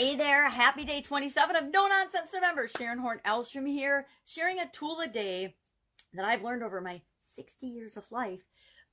Hey there, happy day 27 of No Nonsense November. Sharon Horn Elstrom here, sharing a tool a day that I've learned over my 60 years of life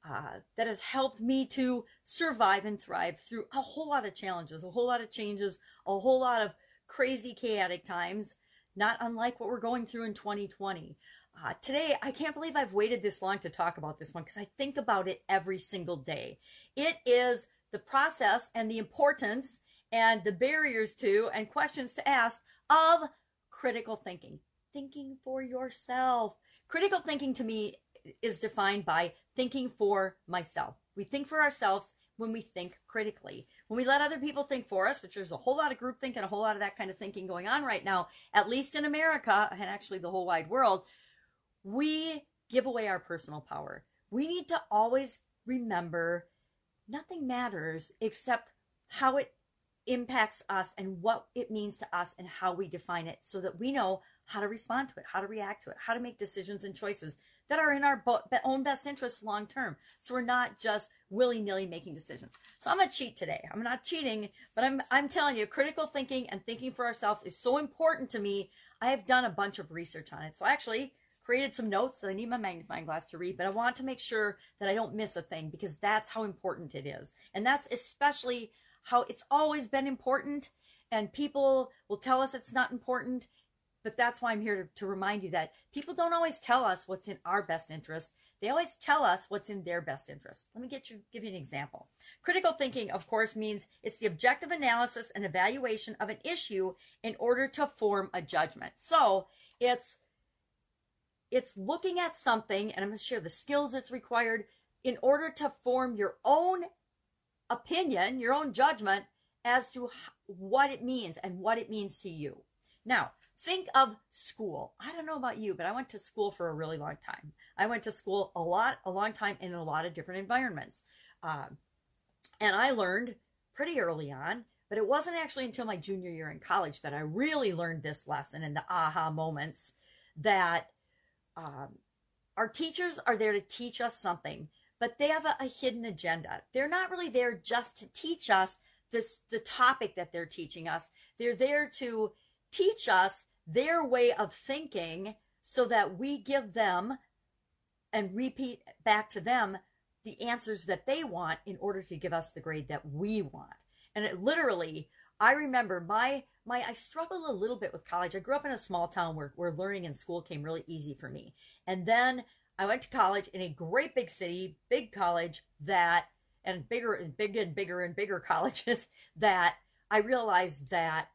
uh, that has helped me to survive and thrive through a whole lot of challenges, a whole lot of changes, a whole lot of crazy, chaotic times, not unlike what we're going through in 2020. Uh, today, I can't believe I've waited this long to talk about this one because I think about it every single day. It is the process and the importance and the barriers to and questions to ask of critical thinking. Thinking for yourself. Critical thinking to me is defined by thinking for myself. We think for ourselves when we think critically. When we let other people think for us, which there's a whole lot of group think and a whole lot of that kind of thinking going on right now, at least in America and actually the whole wide world, we give away our personal power. We need to always remember nothing matters except how it impacts us and what it means to us and how we define it so that we know how to respond to it, how to react to it, how to make decisions and choices that are in our own best interests long term. So we're not just willy nilly making decisions. So I'm a cheat today. I'm not cheating, but I'm, I'm telling you, critical thinking and thinking for ourselves is so important to me. I have done a bunch of research on it. So I actually created some notes that I need my magnifying glass to read, but I want to make sure that I don't miss a thing because that's how important it is. And that's especially how it's always been important and people will tell us it's not important but that's why i'm here to, to, remind you that people don't always tell us what's in our best interest. They always tell us what's in their best interest. Let me get you give you an example. Critical thinking of course means it's the objective analysis and evaluation of an issue in order to form a judgment. So it's it's looking at something and i'm going to share the skills that's required in order to form your own opinion, your own judgment as to what it means and what it means to you. Now, think of school. I don't know about you, but I went to school for a really long time. I went to school a lot, a long time in a lot of different environments. Um, and I learned pretty early on, but it wasn't actually until my junior year in college that I really learned this lesson and the aha moments that um, our teachers are there to teach us something but they have a, a, hidden agenda. They're not really there just to teach us this the topic that they're teaching us. They're there to teach us their way of thinking so that we give them and repeat back to them the answers that they want in order to give us the grade that we want. And it literally, I remember my my I struggled a little bit with college. I grew up in a small town where, where learning in school came really easy for me. And then I went to college in a great big city, big college that, and bigger and bigger and bigger and bigger colleges that I realized that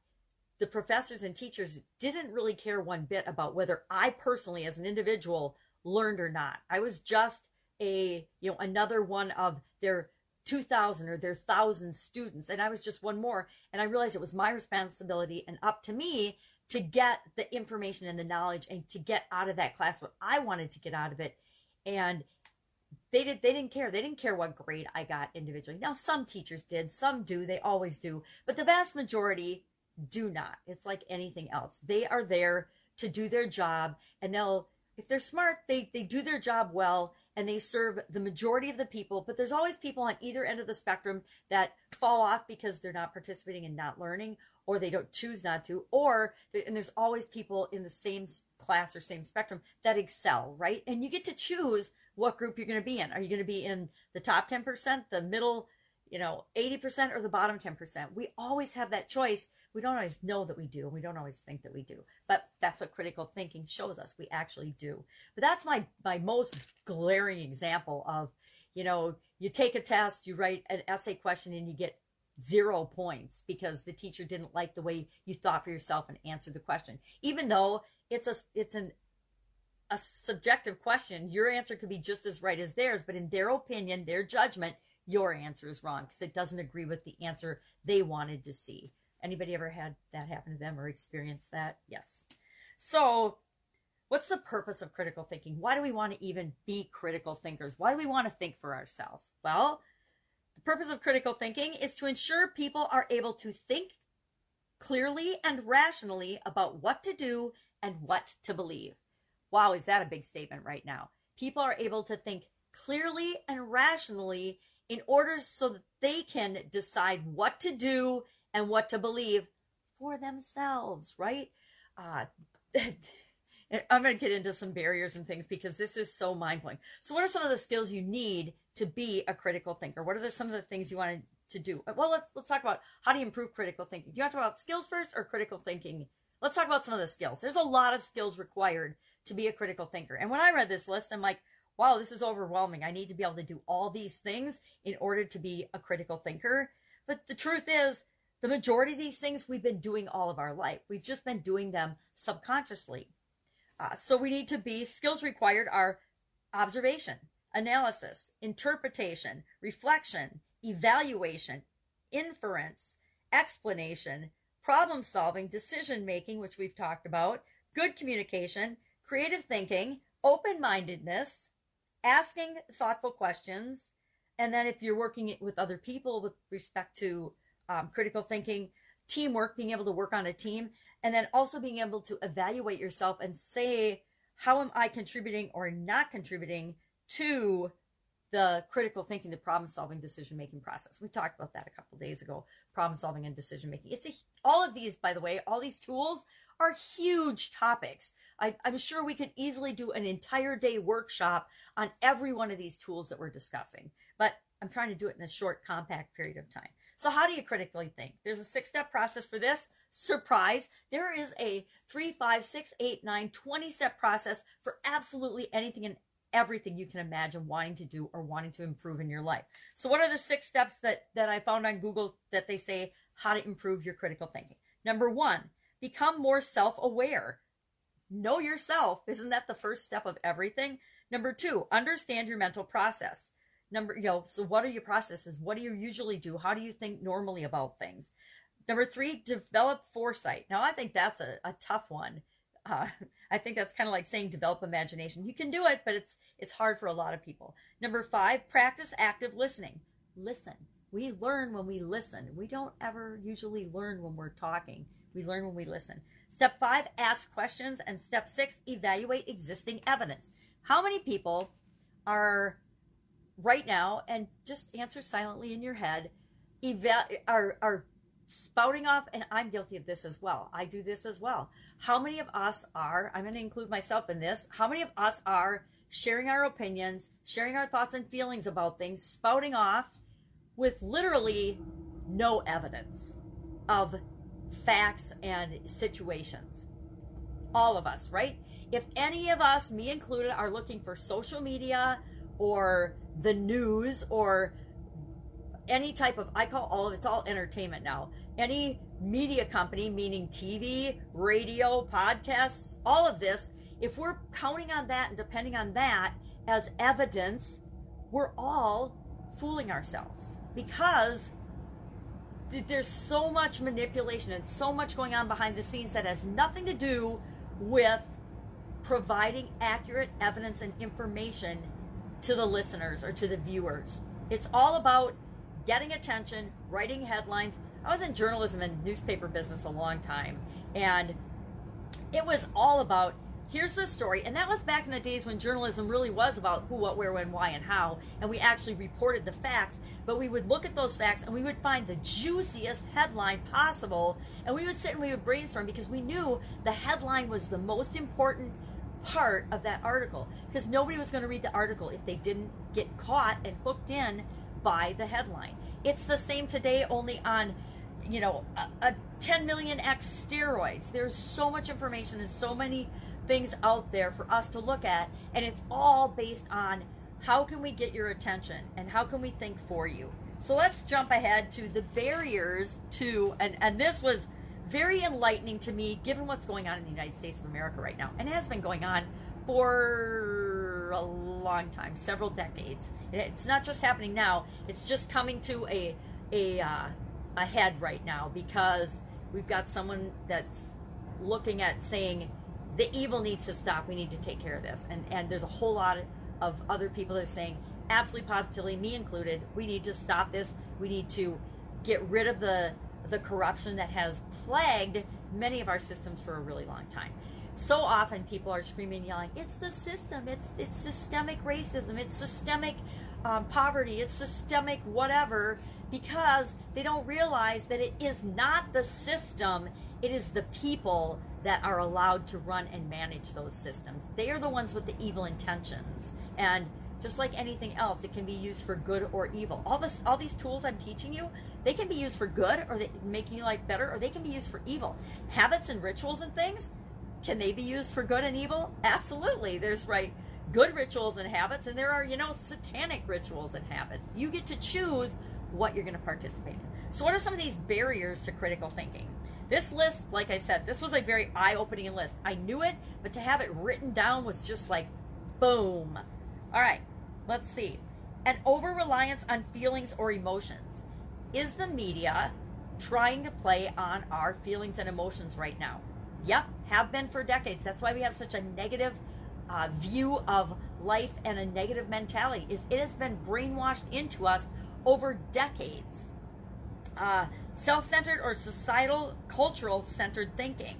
the professors and teachers didn't really care one bit about whether I personally, as an individual, learned or not. I was just a, you know, another one of their 2000 or their thousand students. And I was just one more. And I realized it was my responsibility and up to me to get the information and the knowledge and to get out of that class what I wanted to get out of it. And they did they didn't care. They didn't care what grade I got individually. Now some teachers did, some do, they always do, but the vast majority do not. It's like anything else. They are there to do their job and they'll if they're smart, they they do their job well and they serve the majority of the people, but there's always people on either end of the spectrum that fall off because they're not participating and not learning or they don't choose not to, or, and there's always people in the same class or same spectrum that excel, right? And you get to choose what group you're going to be in. Are you going to be in the top 10%, the middle, you know, 80% or the bottom 10%? We always have that choice. We don't always know that we do. We don't always think that we do, but that's what critical thinking shows us. We actually do. But that's my, my most glaring example of, you know, you take a test, you write an essay question and you get zero points because the teacher didn't like the way you thought for yourself and answered the question. Even though it's a it's an a subjective question, your answer could be just as right as theirs, but in their opinion, their judgment, your answer is wrong because it doesn't agree with the answer they wanted to see. Anybody ever had that happen to them or experienced that? Yes. So, what's the purpose of critical thinking? Why do we want to even be critical thinkers? Why do we want to think for ourselves? Well, purpose of critical thinking is to ensure people are able to think clearly and rationally about what to do and what to believe. Wow, is that a big statement right now? People are able to think clearly and rationally in order so that they can decide what to do and what to believe for themselves, right? Uh, I'm going to get into some barriers and things because this is so mind blowing. So, what are some of the skills you need to be a critical thinker? What are the, some of the things you wanted to do? Well, let's let's talk about how do you improve critical thinking. Do you want to talk about skills first or critical thinking? Let's talk about some of the skills. There's a lot of skills required to be a critical thinker. And when I read this list, I'm like, wow, this is overwhelming. I need to be able to do all these things in order to be a critical thinker. But the truth is, the majority of these things we've been doing all of our life. We've just been doing them subconsciously. Uh, so we need to be skills required are observation, analysis, interpretation, reflection, evaluation, inference, explanation, problem solving, decision making, which we've talked about, good communication, creative thinking, open mindedness, asking thoughtful questions. And then if you're working with other people with respect to um, critical thinking, teamwork, being able to work on a team, and then also being able to evaluate yourself and say, how am I contributing or not contributing to the critical thinking, the problem solving, decision making process. We talked about that a couple days ago. Problem solving and decision making. It's a, all of these, by the way, all these tools are huge topics. I, I'm sure we could easily do an entire day workshop on every one of these tools that we're discussing, but I'm trying to do it in a short, compact period of time. So how do you critically think? There's a six step process for this. Surprise. There is a three, five, six, eight, nine, 20 step process for absolutely anything and everything you can imagine wanting to do or wanting to improve in your life. So what are the six steps that, that I found on Google that they say how to improve your critical thinking? Number one, become more self-aware. Know yourself. Isn't that the first step of everything? Number two, understand your mental process. Number, you know, so what are your processes? What do you usually do? How do you think normally about things? Number three, develop foresight. Now, I think that's a, a tough one uh, I think that's kind of like saying develop imagination. You can do it, but it's it's hard for a lot of people. Number five, practice active listening. Listen. We learn when we listen. We don't ever usually learn when we're talking. We learn when we listen. Step five, ask questions. And step six, evaluate existing evidence. How many people are right now and just answer silently in your head eva- are, are spouting off, and I'm guilty of this as well. I do this as well. How many of us are, I'm going to include myself in this, how many of us are sharing our opinions, sharing our thoughts and feelings about things, spouting off with literally no evidence of facts and situations? All of us, right? If any of us, me included, are looking for social media or the news or any type of I call all of it's all entertainment now any media company, meaning TV, radio, podcasts, all of this, if we're counting on that and depending on that as evidence, we're all fooling ourselves because there's so much manipulation and so much going on behind the scenes that has nothing to do with providing accurate evidence and information to the listeners or to the viewers. It's all about getting attention, writing headlines, I was in journalism and newspaper business a long time, and it was all about here's the story. And that was back in the days when journalism really was about who, what, where, when, why, and how. And we actually reported the facts. But we would look at those facts and we would find the juiciest headline possible. And we would sit and we would brainstorm because we knew the headline was the most important part of that article. Because nobody was going to read the article if they didn't get caught and hooked in by the headline. It's the same today, only on you know, a, a 10 million X steroids. There's so much information and so many things out there for us to look at, and it's all based on how can we get your attention and how can we think for you. So let's jump ahead to the barriers to, and, and this was very enlightening to me given what's going on in the United States of America right now, and has been going on for a long time, several decades. It's not just happening now; it's just coming to a a uh, ahead right now because we've got someone that's looking at saying the evil needs to stop. We need to take care of this. And and there's a whole lot of other people that are saying absolutely positively, me included, we need to stop this. We need to get rid of the the corruption that has plagued many of our systems for a really long time. So often people are screaming, yelling, "It's the system! It's it's systemic racism! It's systemic um, poverty! It's systemic whatever!" Because they don't realize that it is not the system, It is the people that are allowed to run and manage those systems. They are the ones with the evil intentions. And just like anything else, it can be used for good or evil. All this, all these tools I'm teaching you, they can be used for good, or they making your life better, or they can be used for evil. Habits and rituals and things, can they be used for good and evil? Absolutely. There's right good rituals and habits, and there are you know satanic rituals and habits. You get to choose what you're going to participate in. So, what are some of these barriers to critical thinking? This list, like I said, this was a very eye opening list. I knew it, but to have it written down was just like boom. All right, let's see. An over reliance on feelings or emotions. Is the media trying to play on our feelings and emotions right now? Yep, have been for decades. That's why we have such a negative uh, view of life and a negative mentality. Is it has been brainwashed into us over decades. Uh, self-centered or societal, cultural centered thinking,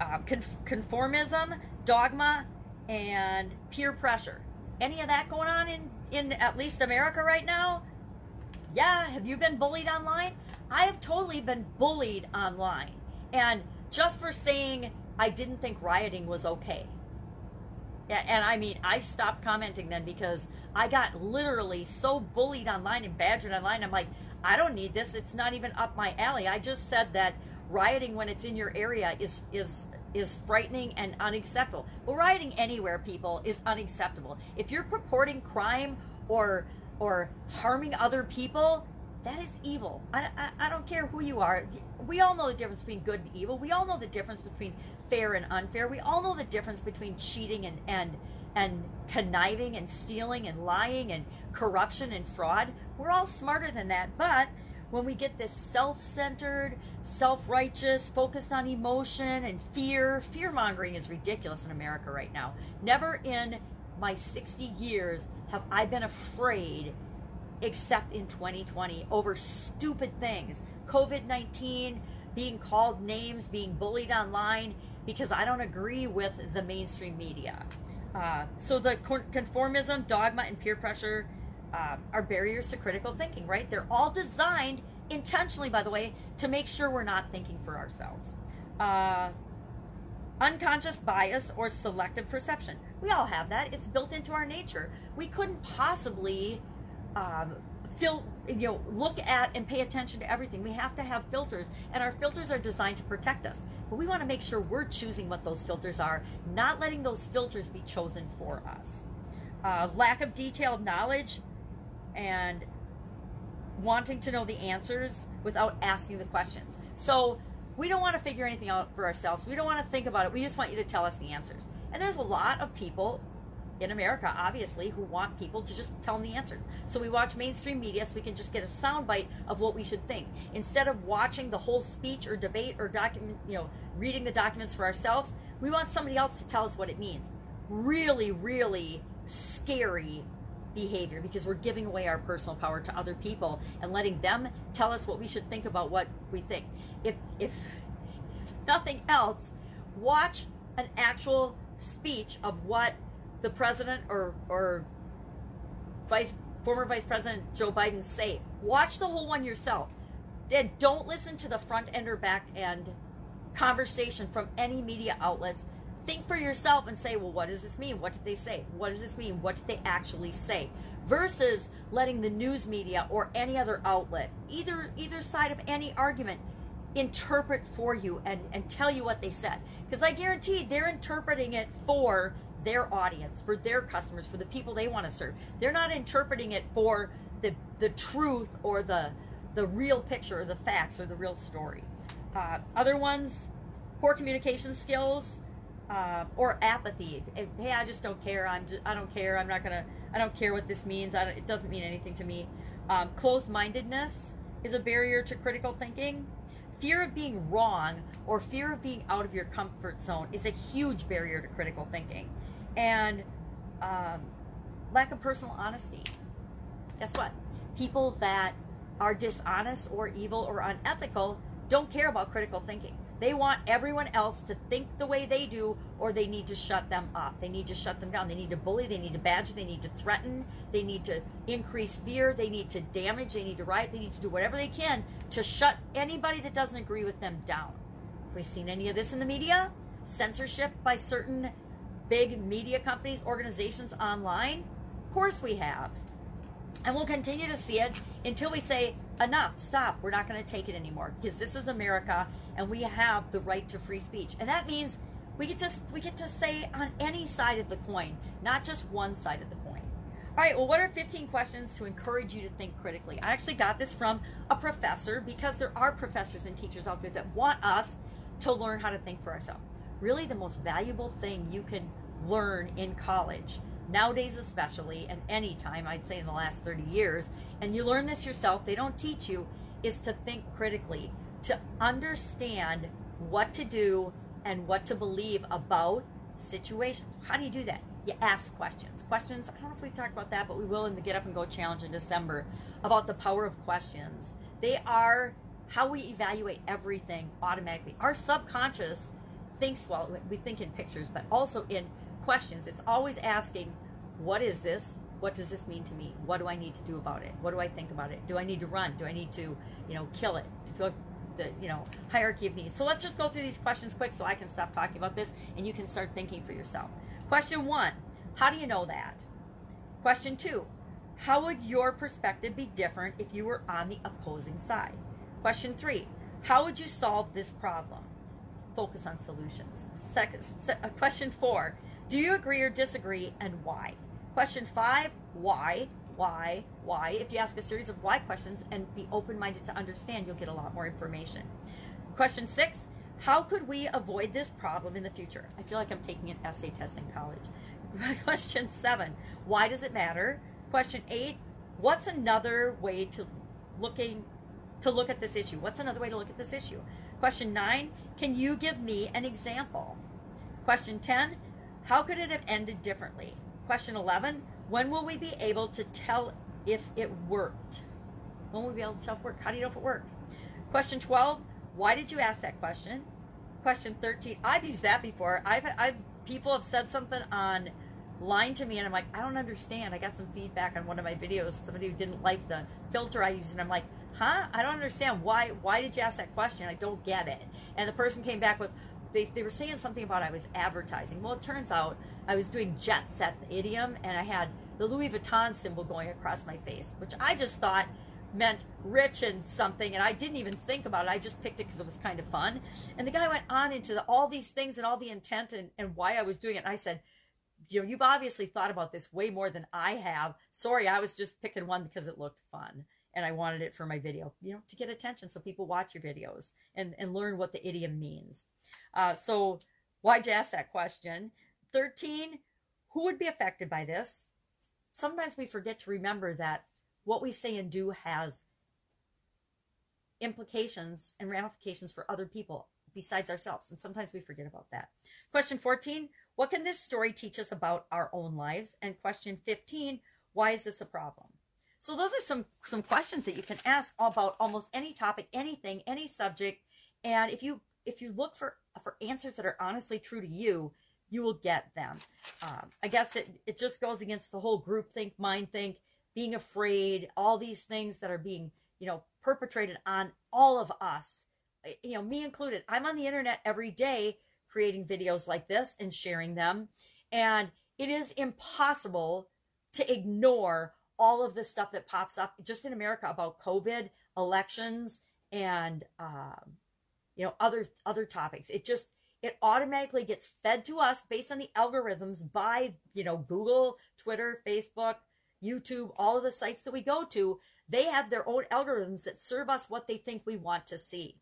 uh, conf- conformism, dogma, and peer pressure. Any of that going on in in at least America right now? Yeah. Have you been bullied online? I have totally been bullied online, and just for saying I didn't think rioting was okay. Yeah, and I mean, I stopped commenting then because I got literally so bullied online and badgered online. I'm like, I don't need this. It's not even up my alley. I just said that rioting when it's in your area is is is frightening and unacceptable. Well, rioting anywhere, people, is unacceptable. If you're purporting crime or or harming other people, that is evil. I, I, I don't care who you are. We all know the difference between good and evil. We all know the difference between fair and unfair. We all know the difference between cheating and and and conniving and stealing and lying and corruption and fraud. We're all smarter than that. But when we get this self-centered, self-righteous, focused on emotion and fear, fear-mongering is ridiculous in America right now. Never in my 60 years have I been afraid except in 2020 over stupid things. COVID 19, being called names, being bullied online because I don't agree with the mainstream media. Uh, so the conformism, dogma, and peer pressure uh, are barriers to critical thinking, right? They're all designed intentionally, by the way, to make sure we're not thinking for ourselves. Uh, unconscious bias or selective perception. We all have that. It's built into our nature. We couldn't possibly um, fil- you know look at and pay attention to everything. We have to have filters and our filters are designed to protect us. But we want to make sure we're choosing what those filters are not letting those filters be chosen for us. Uh, lack of detailed knowledge and wanting to know the answers without asking the questions. So we don't want to figure anything out for ourselves. We don't want to think about it. We just want you to tell us the answers. And there's a lot of people in America, obviously, who want people to just tell them the answers. So we watch mainstream media so we can just get a soundbite of what we should think. Instead of watching the whole speech or debate or document, you know, reading the documents for ourselves, we want somebody else to tell us what it means. Really, really scary behavior because we're giving away our personal power to other people and letting them tell us what we should think about what we think. If if, if nothing else, watch an actual speech of what the president or or vice former vice president Joe Biden say. Watch the whole one yourself. Then don't listen to the front end or back end conversation from any media outlets. Think for yourself and say, well, what does this mean? What did they say? What does this mean? What did they actually say? Versus letting the news media or any other outlet, either either side of any argument, interpret for you and, and tell you what they said. Because I guarantee they're interpreting it for their audience, for their customers, for the people they want to serve. They're not interpreting it for the the truth or the the real picture or the facts or the real story. Uh, other ones, poor communication skills uh, or apathy. Hey, I just don't care. I'm just, I don't care. I'm not gonna. I don't care what this means. it doesn't mean anything to me. Um, closed-mindedness is a barrier to critical thinking. Fear of being wrong or fear of being out of your comfort zone is a huge barrier to critical thinking and um, lack of personal honesty. Guess what? People that are dishonest or evil or unethical don't care about critical thinking. They want everyone else to think the way they do, or they need to shut them up. They need to shut them down. They need to bully. They need to badger. They need to threaten. They need to increase fear. They need to damage. They need to riot. They need to do whatever they can to shut anybody that doesn't agree with them down. Have we seen any of this in the media? Censorship by certain big media companies, organizations online? Of course we have. And we'll continue to see it until we say, enough, stop, we're not going to take it anymore. Because this is America and we have the right to free speech. And that means we get to we get to say on any side of the coin, not just one side of the coin. All right, well, what are 15 questions to encourage you to think critically? I actually got this from a professor because there are professors and teachers out there that want us to learn how to think for ourselves. Really, the most valuable thing you can learn in college, nowadays especially, and any time, I'd say in the last 30 years, and you learn this yourself, they don't teach you, is to think critically, to understand what to do and what to believe about situations. How do you do that? You ask questions. Questions, I don't know if we talked about that, but we will in the Get Up and Go challenge in December about the power of questions. They are how we evaluate everything automatically. Our subconscious thinks, well, we think in pictures, but also in questions. It's always asking, what is this? What does this mean to me? What do I need to do about it? What do I think about it? Do I need to run? Do I need to, you know, kill it? Do the you know hierarchy of needs. So let's just go through these questions quick so I can stop talking about this and you can start thinking for yourself. Question one, how do you know that? Question two, how would your perspective be different if you were on the opposing side? Question three, how would you solve this problem? Focus on solutions. Second, uh, question four, do you agree or disagree and why? Question five, why? why, why. If you ask a series of why questions and be open minded to understand, you'll get a lot more information. Question six How could we avoid this problem in the future? I feel like I'm taking an essay test in college. Question seven Why does it matter? Question eight What's another way to looking to look at this issue? What's another way to look at this issue? Question nine Can you give me an example? Question 10 How could it have ended differently? Question 11 when will we be able to tell if it worked? When will we be able to tell if it worked? How do you know if it worked? Question 12, why did you ask that question? Question 13, I've used that before. I've, I've people have said something on line to me and I'm like, I don't understand. I got some feedback on one of my videos. Somebody who didn't like the filter I used and I'm like, huh? I don't understand. Why why did you ask that question? I don't get it. And the person came back with, they, they were saying something about I was advertising. Well, it turns out I was doing jet set idiom and I had the Louis Vuitton symbol going across my face, which I just thought meant rich and something, and I didn't even think about it. I just picked it because it was kind of fun. And the guy went on into the, all these things and all the intent and, and why I was doing it. And I said, you know, you've obviously thought about this way more than I have. Sorry, I was just picking one because it looked fun and I wanted it for my video, you know, to get attention so people watch your videos and, and learn what the idiom means. Uh, so why'd you ask that question? 13, who would be affected by this? sometimes we forget to remember that what we say and do has implications and ramifications for other people besides ourselves. And sometimes we forget about that. Question 14 What can this story teach us about our own lives? And question 15 Why is this a problem? So those are some some questions that you can ask about almost any topic, anything, any subject. And if you if you look for for answers that are honestly true to you, you will get them. Um, I guess it, it just goes against the whole group think, mind think, being afraid, all these things that are being, you know, perpetrated on all of us, you know, me included. I'm on the internet every day creating videos like this and sharing them. And it is impossible to ignore all of the stuff that pops up just in America about COVID, elections, and um, you know other other topics. It just it automatically gets fed to us based on the algorithms by, you know, Google, Twitter, Facebook, YouTube, all of the sites that we go to. They have their own algorithms that serve us what they think we want to see.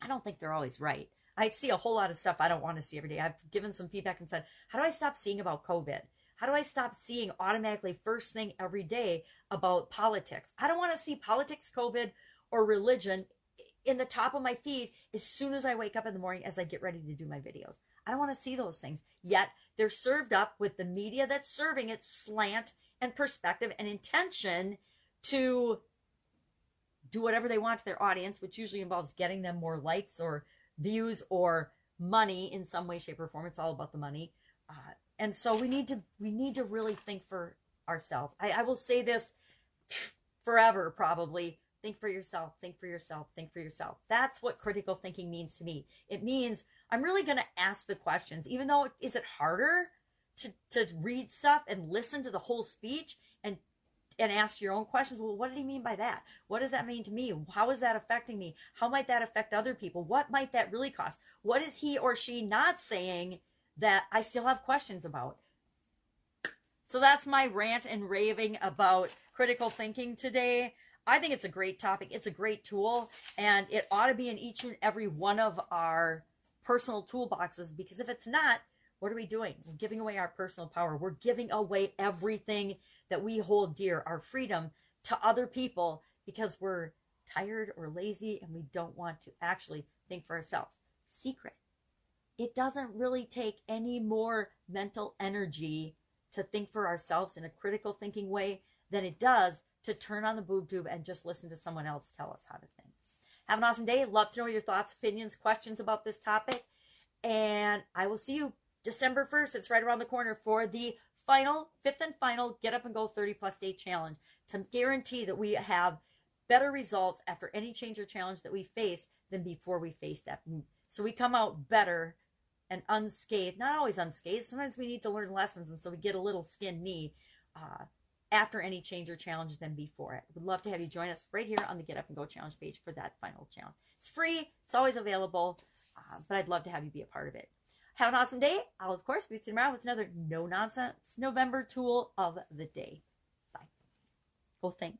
I don't think they're always right. I see a whole lot of stuff I don't want to see every day. I've given some feedback and said, how do I stop seeing about COVID? How do I stop seeing automatically first thing every day about politics? I don't want to see politics, COVID, or religion in the top of my feed as soon as I wake up in the morning as I get ready to do my videos. I don't want to see those things. Yet they're served up with the media that's serving it slant and perspective and intention to do whatever they want to their audience, which usually involves getting them more likes or views or money in some way, shape, or form. It's all about the money. Uh, and so we need to we need to really think for ourselves. I, I will say this forever, probably think for yourself, think for yourself, think for yourself. That's what critical thinking means to me. It means I'm really going to ask the questions, even though is it harder to, to read stuff and listen to the whole speech and and ask your own questions. Well, what did he mean by that? What does that mean to me? How is that affecting me? How might that affect other people? What might that really cost? What is he or she not saying that I still have questions about? So that's my rant and raving about critical thinking today. I think it's a great topic. It's a great tool, and it ought to be in each and every one of our personal toolboxes because if it's not, what are we doing? We're giving away our personal power. We're giving away everything that we hold dear, our freedom, to other people because we're tired or lazy and we don't want to actually think for ourselves. Secret. It doesn't really take any more mental energy to think for ourselves in a critical thinking way than it does to turn on the boob tube and just listen to someone else tell us how to think. Have an awesome day. Love to know your thoughts, opinions, questions about this topic. And I will see you December 1st. It's right around the corner for the final, fifth and final Get Up and Go 30 plus day challenge to guarantee that we have better results after any change or challenge that we face than before we face that. So we come out better and unscathed, not always unscathed. Sometimes we need to learn lessons, and so we get a little skin knee. Uh, after any change or challenge than before it. Would love to have you join us right here on the Get Up and Go Challenge page for that final challenge. It's free, it's always available, uh, but I'd love to have you be a part of it. Have an awesome day. I'll, of course, be tomorrow with another no nonsense November tool of the day. Bye. Go think.